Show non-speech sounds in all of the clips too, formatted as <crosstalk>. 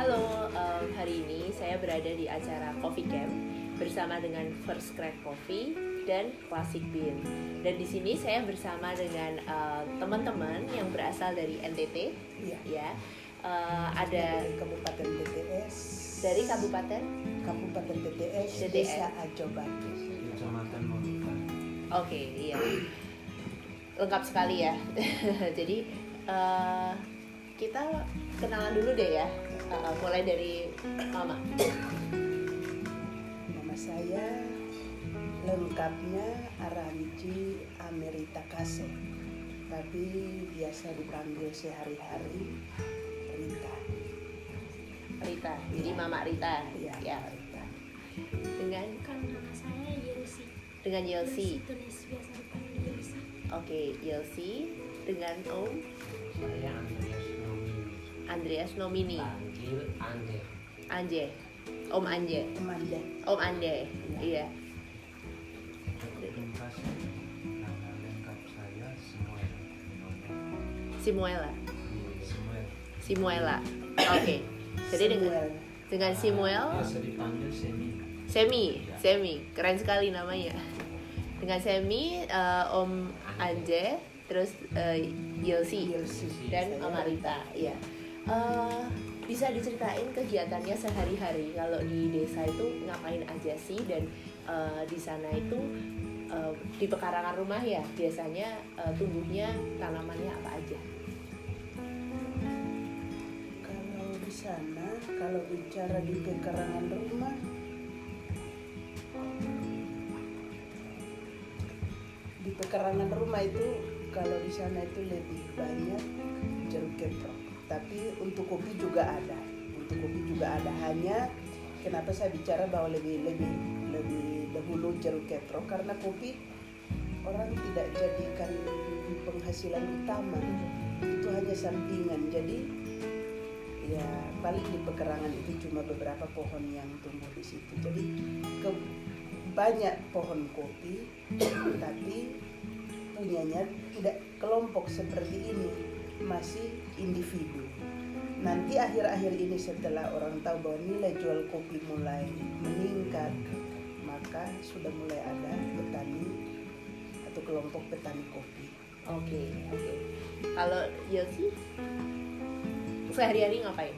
Halo, em, hari ini saya berada di acara Coffee Camp bersama dengan First Crack Coffee dan Classic Bean. Dan di sini saya bersama dengan eh, teman-teman yang berasal dari NTT, Iya. ya. Eh, ada dari Kabupaten TTS. dari Kabupaten. Kabupaten TTS, TTS. Desa Ajo Batu. Kecamatan. Oke, iya. Lengkap sekali ya. <laughs> Jadi eh, kita kenalan dulu deh ya. Eh, mulai dari Mama. Nama saya lengkapnya Aranji Amerita Kase. Tapi biasa dipanggil sehari-hari Rita. Rita. Jadi Mama Rita. Iya, Ya. Rita. Dengan Kan nama saya Yelsi. dengan Yelsi. Tulis biasa dipanggil Yelsi. Oke, Yelsi dengan Om Saya Andreas Nomini. Panggil Ande. Anje. Om Anje. Om. Iya. Nama lengkap saya Samuel. Simuela. Simuela. Oke. Jadi dengan dengan Simuel Biasa dipanggil Semi. Semi, Semi, keren sekali namanya. Dengan Semi, eh, Om Anje, terus eh, Yelsi Yelsi. dan Saya. Mama Eh, bisa diceritain kegiatannya sehari-hari kalau di desa itu ngapain aja sih dan eh, di sana itu eh, di pekarangan rumah ya biasanya eh, tumbuhnya tanamannya apa aja? Kalau di sana, kalau bicara di pekarangan rumah, di pekarangan rumah itu kalau di sana itu lebih banyak jeruk keprok. Tapi untuk kopi juga ada, untuk kopi juga ada. Hanya kenapa saya bicara bahwa lebih lebih lebih dahulu jeruk keprok? Karena kopi orang tidak jadikan penghasilan utama. Itu hanya sampingan. Jadi ya paling di pekarangan itu cuma beberapa pohon yang tumbuh di situ. Jadi ke, banyak pohon kopi tapi punyanya tidak kelompok seperti ini masih individu nanti akhir-akhir ini setelah orang tahu bahwa nilai jual kopi mulai meningkat maka sudah mulai ada petani atau kelompok petani kopi Oke, oke. Kalau Yelsi sehari-hari ngapain?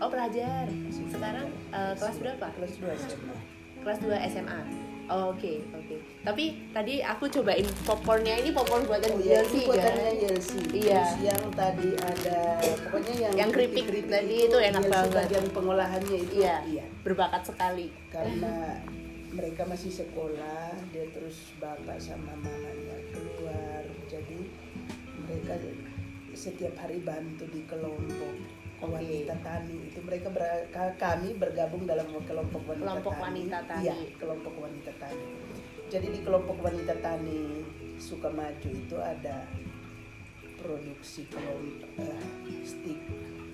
Oh pelajar. Sekarang eh, kelas berapa? kelas 2 SMA Kelas 2 SMA. Oh, Oke, oke. Tapi tadi aku cobain popcornnya ini popcorn buatan Oh iya, Yelsi itu buatannya kan? Yelsi. Iya. Terus yang tadi ada pokoknya yang Yang keripik keripik tadi itu enak Yelsi banget. Bagian pengolahannya itu Iya. iya. Berbakat sekali. Karena mereka masih sekolah, dia terus bapak sama mamanya keluar. Jadi mereka setiap hari bantu di kelompok. Wanita tani itu mereka ber- ka- kami bergabung dalam kelompok wanita Kelompok tani. wanita tani. Iya, kelompok wanita tani. Jadi di kelompok wanita tani Sukamaju itu ada produksi kelompok eh, stik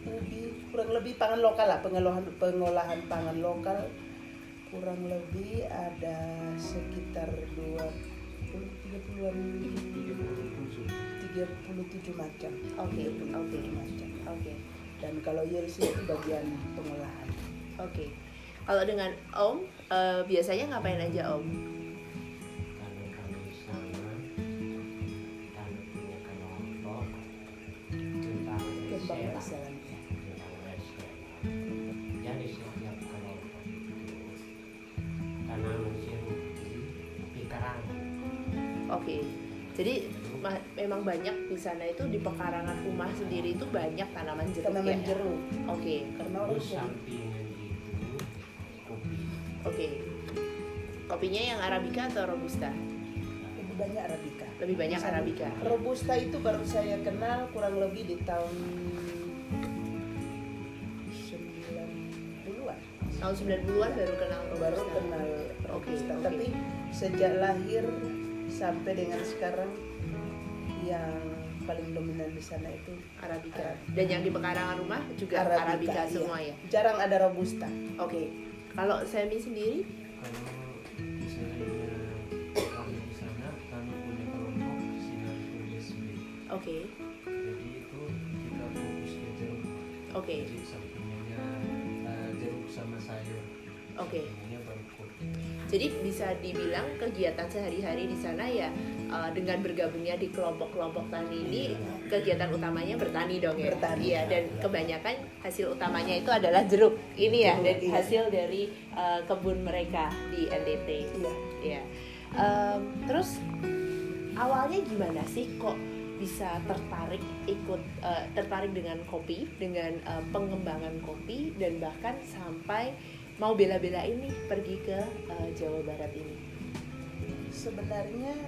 ubi kurang lebih pangan lokal lah pengolahan pengolahan pangan lokal kurang lebih ada sekitar 20 30-an 37 macam Oke, 37 oke. macam Oke, dan kalau Yelsi itu bagian pengolahan oke. Kalau dengan Om, eh, biasanya ngapain aja Om? Kalau kami sana, kami punya kelompok tentang kembang Sela. masalahnya Tentang Sela. Jadi setiap kelompok itu. Oke. Jadi memang banyak di sana itu di pekarangan rumah sendiri itu banyak tanaman jeruk tanaman ya? jeruk Oke, Terus sampingan itu kopi. oke. Kopinya yang arabica atau robusta? lebih banyak arabica Lebih banyak arabica. robusta itu baru saya kenal kurang lebih di tahun 90-an Tahun 90-an baru kenal robusta. baru kenal robusta oke. tapi sejak lahir sampai dengan sekarang yang paling dominan di sana itu arabica. Dan yang di pekarangan rumah juga Arabica, arabica, iya. semua ya. jarang ada robusta Oke. Kalau Semi sendiri? Kalau misalnya kami di sana, kami punya kelompok sinar. Oke. Jadi itu kita fokus ke jeruk. Oke. jadi sampingannya eh, jeruk sama sayur Oke. Ininya baru kopi Jadi bisa dibilang kegiatan sehari-hari di sana ya uh, dengan bergabungnya di kelompok-kelompok tani ini kegiatan utamanya bertani dong ya. Bertani, Iya ya. dan kebanyakan hasil utamanya itu adalah jeruk. Ini ya dan iya. hasil dari uh, kebun mereka di NTT. Iya. Iya. Em, terus awalnya gimana sih kok bisa tertarik ikut eh, tertarik dengan kopi, dengan eh, pengembangan kopi dan bahkan sampai mau bela-belain nih pergi ke eh, Jawa Barat ini. Sebenarnya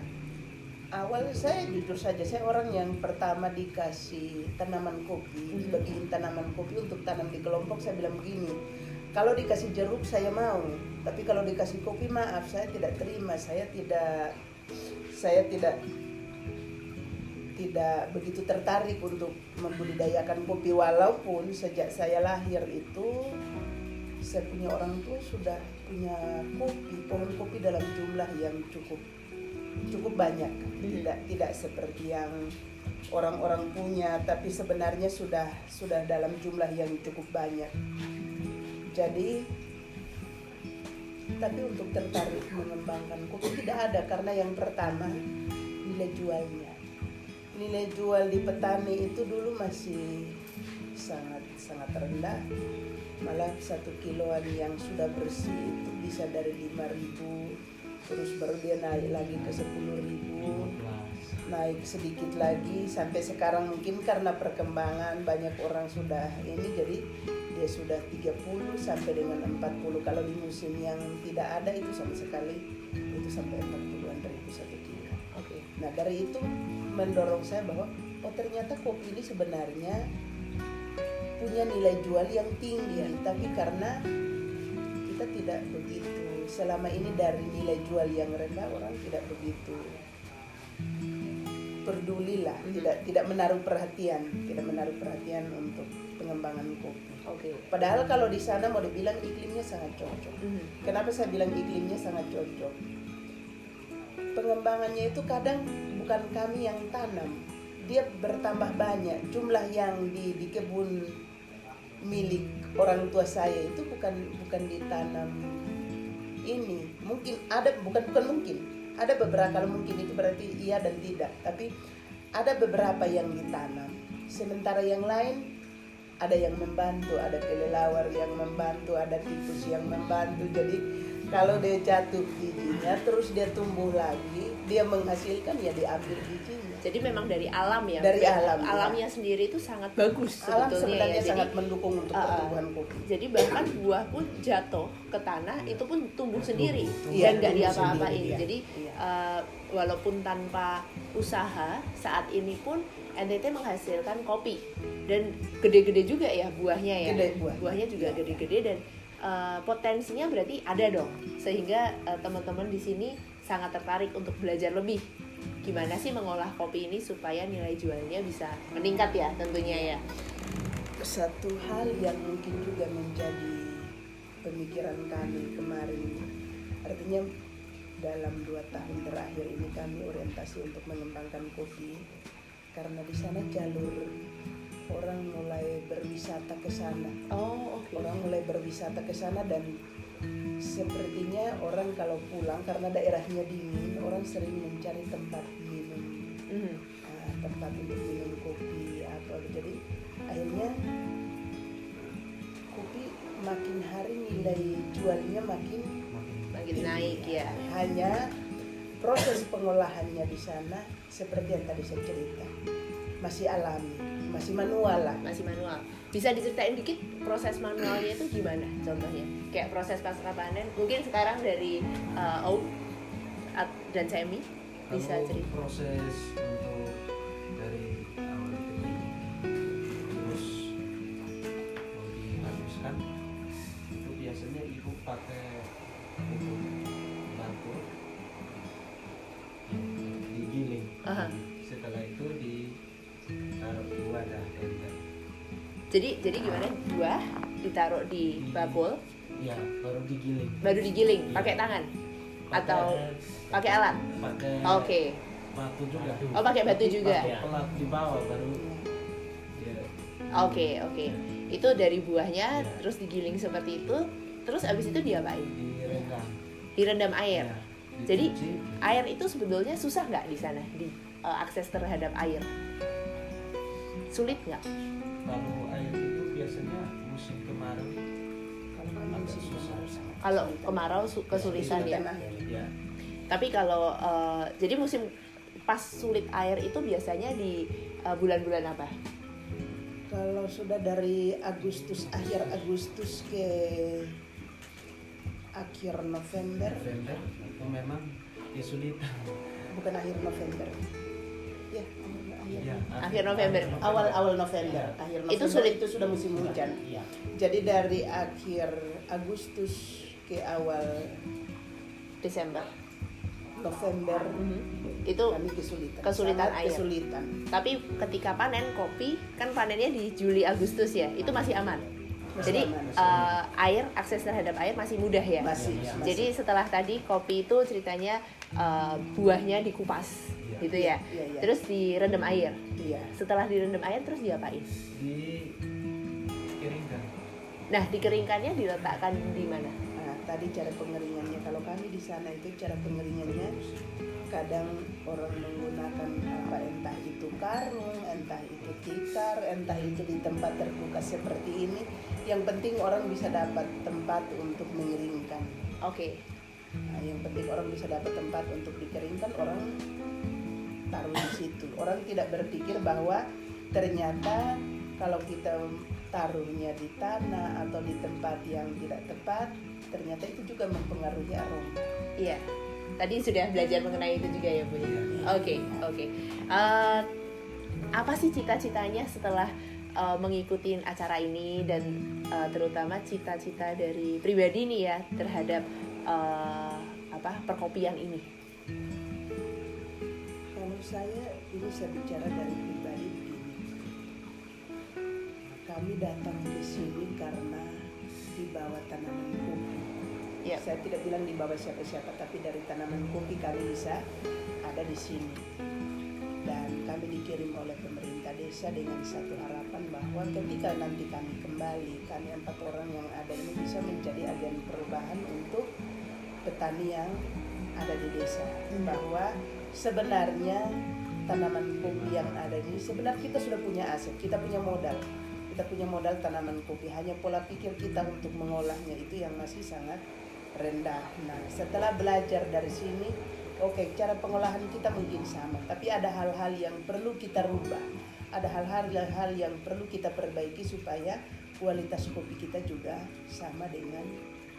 awal saya jujur saja saya orang yang pertama dikasih tanaman kopi, Mhm. dibagiin tanaman kopi untuk tanam di kelompok saya bilang begini. Kalau dikasih jeruk saya mau, tapi kalau dikasih kopi maaf saya tidak terima, saya tidak saya tidak tidak begitu tertarik untuk membudidayakan kopi walaupun sejak saya lahir itu saya punya orang tua sudah punya kopi pohon kopi dalam jumlah yang cukup cukup banyak. Tidak tidak seperti yang orang-orang punya tapi sebenarnya sudah sudah dalam jumlah yang cukup banyak. Jadi tapi untuk tertarik mengembangkan kopi tidak ada karena yang pertama nilai jualnya. Nilai jual di petani itu dulu masih sangat sangat rendah malah satu kiloan yang sudah bersih itu bisa dari 5000 terus baru dia naik lagi ke 10000 15 naik sedikit lagi sampai sekarang mungkin karena perkembangan banyak orang sudah ini jadi dia sudah 30 sampai dengan 40 kalau di musim yang tidak ada itu sama sekali itu sampai 40-an ribu satu kilo. Oke. Nah dari itu mendorong saya bahwa oh ternyata kopi ini sebenarnya punya nilai jual yang tinggi, tapi karena kita tidak begitu selama ini dari nilai jual yang rendah orang tidak begitu peduli lah, tidak tidak menaruh perhatian, tidak menaruh perhatian untuk pengembangan kopi. Oke. Padahal kalau di sana mau dibilang iklimnya sangat cocok. Mhm. Kenapa saya bilang iklimnya sangat cocok? Pengembangannya itu kadang bukan kami yang tanam, dia bertambah banyak. Jumlah yang di, di kebun milik orang tua saya itu bukan bukan ditanam ini. Mungkin ada bukan bukan mungkin. Ada beberapa kalau mungkin itu berarti iya dan tidak. Tapi ada beberapa yang ditanam. Sementara yang lain ada yang membantu, ada kelelawar yang membantu, ada tikus yang membantu. Jadi kalau dia jatuh bijinya, terus dia tumbuh lagi, dia menghasilkan ya diambil bijinya. Jadi memang dari alam ya. Dari alam, ya. Alamnya sendiri itu sangat bagus Alam sebetulnya sebenarnya ya. Jadi sangat mendukung untuk ah. pertumbuhan kopi. jadi bahkan buah pun jatuh ke tanah itu pun tumbuh sendiri Iya, dan nggak tumbuh diapa-apain iya. jadi Iya. uh, walaupun tanpa usaha saat ini pun NTT menghasilkan kopi dan gede-gede juga ya buahnya ya Gede buah. buahnya juga Iya. gede-gede dan uh, potensinya berarti ada dong. Sehingga uh, teman-teman di sini sangat tertarik untuk belajar lebih. Gimana sih mengolah kopi ini supaya nilai jualnya bisa meningkat ya tentunya ya? Satu hal yang mungkin juga menjadi pemikiran kami kemarin, artinya dalam dua tahun terakhir ini kami orientasi untuk mengembangkan kopi karena di sana jalur orang mulai berwisata ke sana. oh oke. Orang mulai berwisata ke sana dan sepertinya orang kalau pulang karena daerahnya dingin, orang sering mencari tempat minum. Mhm. uh, tempat untuk minum kopi apa. Jadi akhirnya kopi makin hari nilai jualnya makin makin makin naik ya. Hanya proses pengolahannya di sana seperti yang tadi saya cerita masih alami masih manual lah. Masih manual. Bisa diceritain dikit proses manualnya itu gimana contohnya? Kayak proses pasca panen mungkin sekarang dari uh, Om dan Semi bisa cerita. proses untuk jadi jadi gimana? Buah ditaruh di bakul ya baru digiling. Baru digiling pakai tangan? Atau pakai alat? Pakai oke. batu juga. Oh, pakai batu juga. pakai pelat di bawah baru ya oke oke. Itu dari buahnya Iya. terus digiling seperti itu. Terus abis itu diapain? Direndam. Direndam air. Ya, Jadi, air itu sebetulnya susah nggak di sana? Di eh, akses terhadap air? Sulit nggak? Kalau kalau kemarau su- kesulitan ya ya tapi kalau eh, jadi musim pas sulit air itu biasanya di eh, bulan-bulan apa Kalau sudah dari Agustus akhir Agustus ke akhir November, November itu memang kesulitan bukan akhir November. Ya, akhir, Ya, Akhir November. awal awal November, Ya. akhir Itu November sulit. itu sudah musim hujan. Iya. Jadi dari akhir Agustus ke awal Desember November itu kami kesulitan. kesulitan Sangat air. Kesulitan. tapi ketika panen kopi kan panennya di Juli Agustus ya itu masih aman Masih jadi aman, masih eh, air akses terhadap air masih mudah ya Masih, Iya. masih. jadi setelah tadi kopi itu ceritanya eh, buahnya dikupas Iya. gitu ya Iya, iya. terus direndam air iya. setelah direndam air terus diapain dikeringkan nah dikeringkannya diletakkan di mana tadi cara pengeringannya kalau kami di sana itu cara pengeringannya kadang orang menggunakan apa entah itu karung, entah itu tikar, entah itu di tempat terbuka seperti ini. Yang penting orang bisa dapat tempat untuk mengeringkan. oke Nah, yang penting orang bisa dapat tempat untuk dikeringkan, orang taruh di situ. Orang tidak berpikir bahwa ternyata kalau kita taruhnya di tanah atau di tempat yang tidak tepat, ternyata itu juga mempengaruhi aroma. iya tadi sudah belajar mengenai itu juga ya bu ya? Iya. Oke, oke. Eh, apa sih cita-citanya setelah eh, mengikuti acara ini dan eh, terutama cita-cita dari pribadi nih ya terhadap eh, apa perkopian ini? Kalau saya ini saya bicara dari pribadi begini. Kami datang ke sini karena di bawah tanaman kopi. Ya. Saya tidak bilang di bawah siapa-siapa, tapi dari tanaman kopi kami bisa ada di sini. Dan kami dikirim oleh pemerintah desa dengan satu harapan bahwa ketika nanti kami kembali, kami empat orang yang ada ini bisa menjadi agen perubahan untuk petani yang ada di desa. Bahwa sebenarnya tanaman kopi yang ada ini sebenarnya kita sudah punya aset, kita punya modal. Kita punya modal tanaman kopi, hanya pola pikir kita untuk mengolahnya itu yang masih sangat rendah. Nah, setelah belajar dari sini, oke, cara pengolahan kita mungkin sama, tapi ada hal-hal yang perlu kita rubah. Ada hal-hal yang perlu kita perbaiki supaya kualitas kopi kita juga sama dengan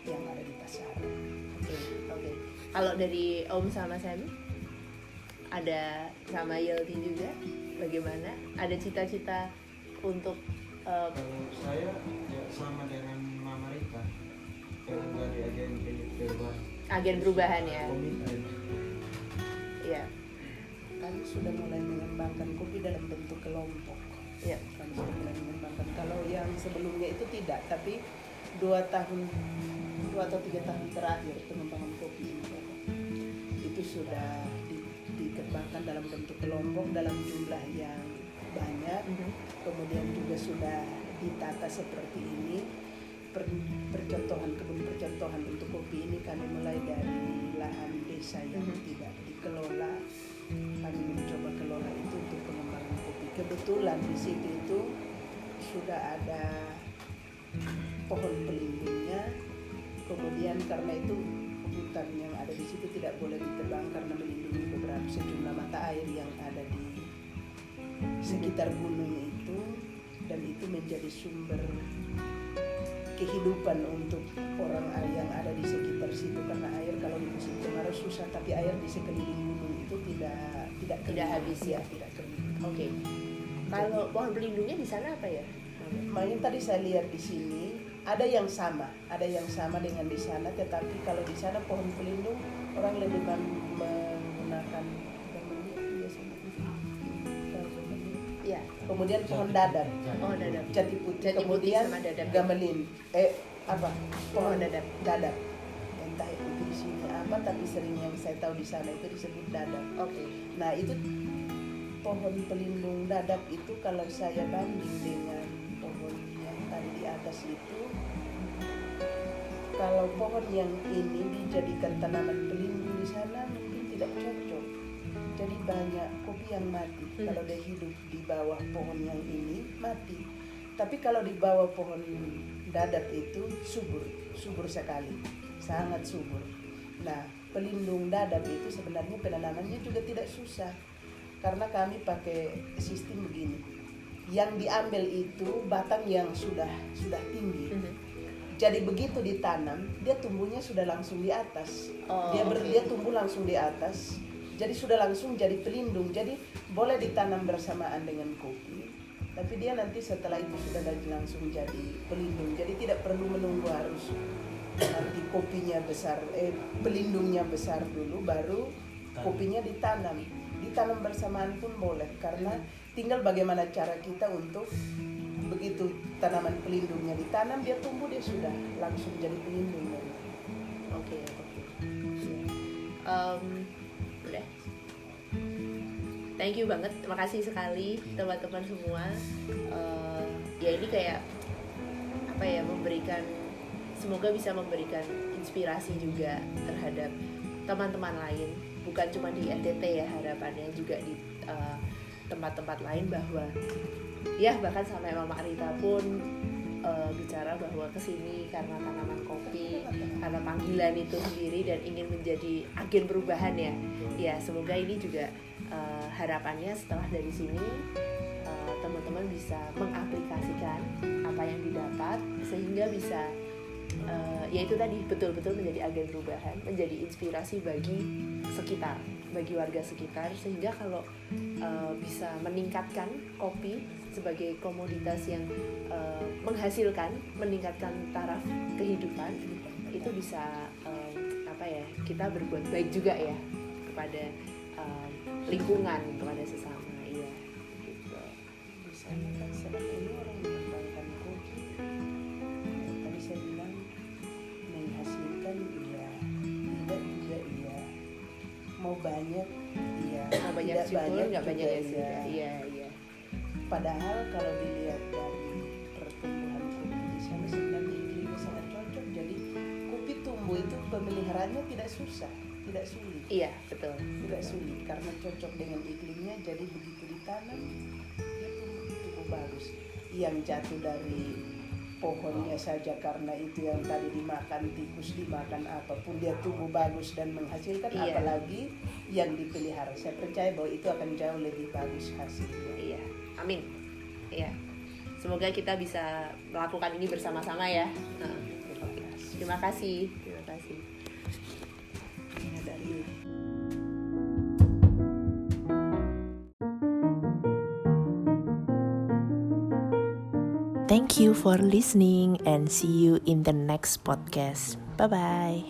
yang ada di pasaran. Oke, oke. Kalau dari Om sama Sami ada sama Yelti juga bagaimana? Ada cita-cita untuk eh, kalau saya ya sama dengan dari agen perubahan agen perubahan ya? komitmen Iya, Kami sudah mulai mengembangkan kopi dalam bentuk kelompok. iya. Kami sudah mulai mengembangkan. Kalau yang sebelumnya itu tidak, tapi dua tahun, dua atau tiga tahun terakhir pengembangan kopi ini itu sudah di- dikembangkan dalam bentuk kelompok dalam jumlah yang banyak. Mhm. Kemudian juga sudah ditata seperti ini. Per- percontohan kebun percontohan untuk kopi ini kami mulai dari lahan desa yang Mhm. tidak dikelola kami mencoba kelola itu untuk pengembangan kopi kebetulan di situ itu sudah ada pohon pelindungnya kemudian karena itu hutan yang ada di situ tidak boleh ditebang karena melindungi beberapa sejumlah mata air yang ada di sekitar gunung itu dan itu menjadi sumber kehidupan untuk orang yang ada di sekitar situ karena air kalau di musim kemarau susah tapi air di sekeliling gunung itu tidak tidak Tidak kering. habis ya? tidak kering. Oke. Kalau pohon pelindungnya di sana apa ya? Makanya tadi saya lihat di sini ada yang sama, ada yang sama dengan di sana, tetapi kalau di sana pohon pelindung orang lebih mem- Kemudian pohon dadar, Oh, dadap. jati putih, Jati putih kemudian sama dadar. gamelin. Eh apa? Pohon dadar. Dadar. Entah itu di sini apa, tapi sering yang saya tahu di sana itu disebut dadar. Oke. Nah itu pohon pelindung dadap itu kalau saya banding dengan pohon yang tadi di atas itu kalau pohon yang ini dijadikan tanaman pelindung di sana mungkin tidak cocok. Jadi banyak kopi yang mati Hmm. kalau dia hidup di bawah pohon yang ini mati. Tapi kalau di bawah pohon dadap itu subur, subur sekali, sangat subur. Nah, pelindung dadap itu sebenarnya penanamannya juga tidak susah karena kami pakai sistem begini. Yang diambil itu batang yang sudah sudah tinggi. Mhm. Jadi begitu ditanam, dia tumbuhnya sudah langsung di atas. Oh, dia ber- oke. dia tumbuh langsung di atas. Jadi sudah langsung jadi pelindung. Jadi boleh ditanam bersamaan dengan kopi. Tapi dia nanti setelah itu sudah lagi langsung jadi pelindung. Jadi tidak perlu menunggu harus nanti kopinya besar, eh pelindungnya besar dulu, baru kopinya ditanam. Ditanam bersamaan pun boleh karena tinggal bagaimana cara kita untuk begitu tanaman pelindungnya ditanam dia tumbuh dia sudah langsung jadi pelindung Oke, oke. Iya. Em, udah. Thank you banget, makasih sekali teman-teman semua. Eh, ya ini kayak apa ya memberikan, semoga bisa memberikan inspirasi juga terhadap teman-teman lain, bukan cuma di NTT ya harapannya juga di eh, tempat-tempat lain bahwa ya bahkan sampai Mama Rita pun eh, bicara bahwa ke sini karena tanaman kopi karena panggilan itu sendiri dan ingin menjadi agen perubahan ya. Ya semoga ini juga eh, harapannya setelah dari sini eh, teman-teman bisa mengaplikasikan apa yang didapat sehingga bisa eh, ya itu tadi betul-betul menjadi agen perubahan menjadi inspirasi bagi sekitar bagi warga sekitar sehingga kalau eh, bisa meningkatkan kopi sebagai komoditas yang eh, menghasilkan meningkatkan taraf kehidupan itu bisa eh, apa ya kita berbuat baik juga ya kepada eh, lingkungan kepada sesama iya gitu. Kan selama ini orang mengembangkan kopi. Tadi saya bilang menghasilkan iya tidak juga iya mau banyak iya mau banyak tidak syukur nggak banyak ya iya. iya iya. Padahal kalau dilihat dari pertumbuhan kopi di sana sebenarnya iklimnya sangat cocok. Jadi kopi tumbuh itu pemeliharaannya tidak susah, tidak sulit, iya betul tidak sulit karena cocok dengan iklimnya. Jadi begitu ditanam dia tumbuh tumbuh bagus. Yang jatuh dari pohonnya saja karena itu yang tadi dimakan tikus dimakan apa pun dia tumbuh bagus dan menghasilkan Iya. apalagi yang dipelihara saya percaya bahwa itu akan jauh lebih bagus hasilnya Iya, amin. Iya. Semoga kita bisa melakukan ini bersama-sama ya. Nah, oke. Terima kasih. Terima kasih. Thank you for listening and see you in the next podcast. Bye bye.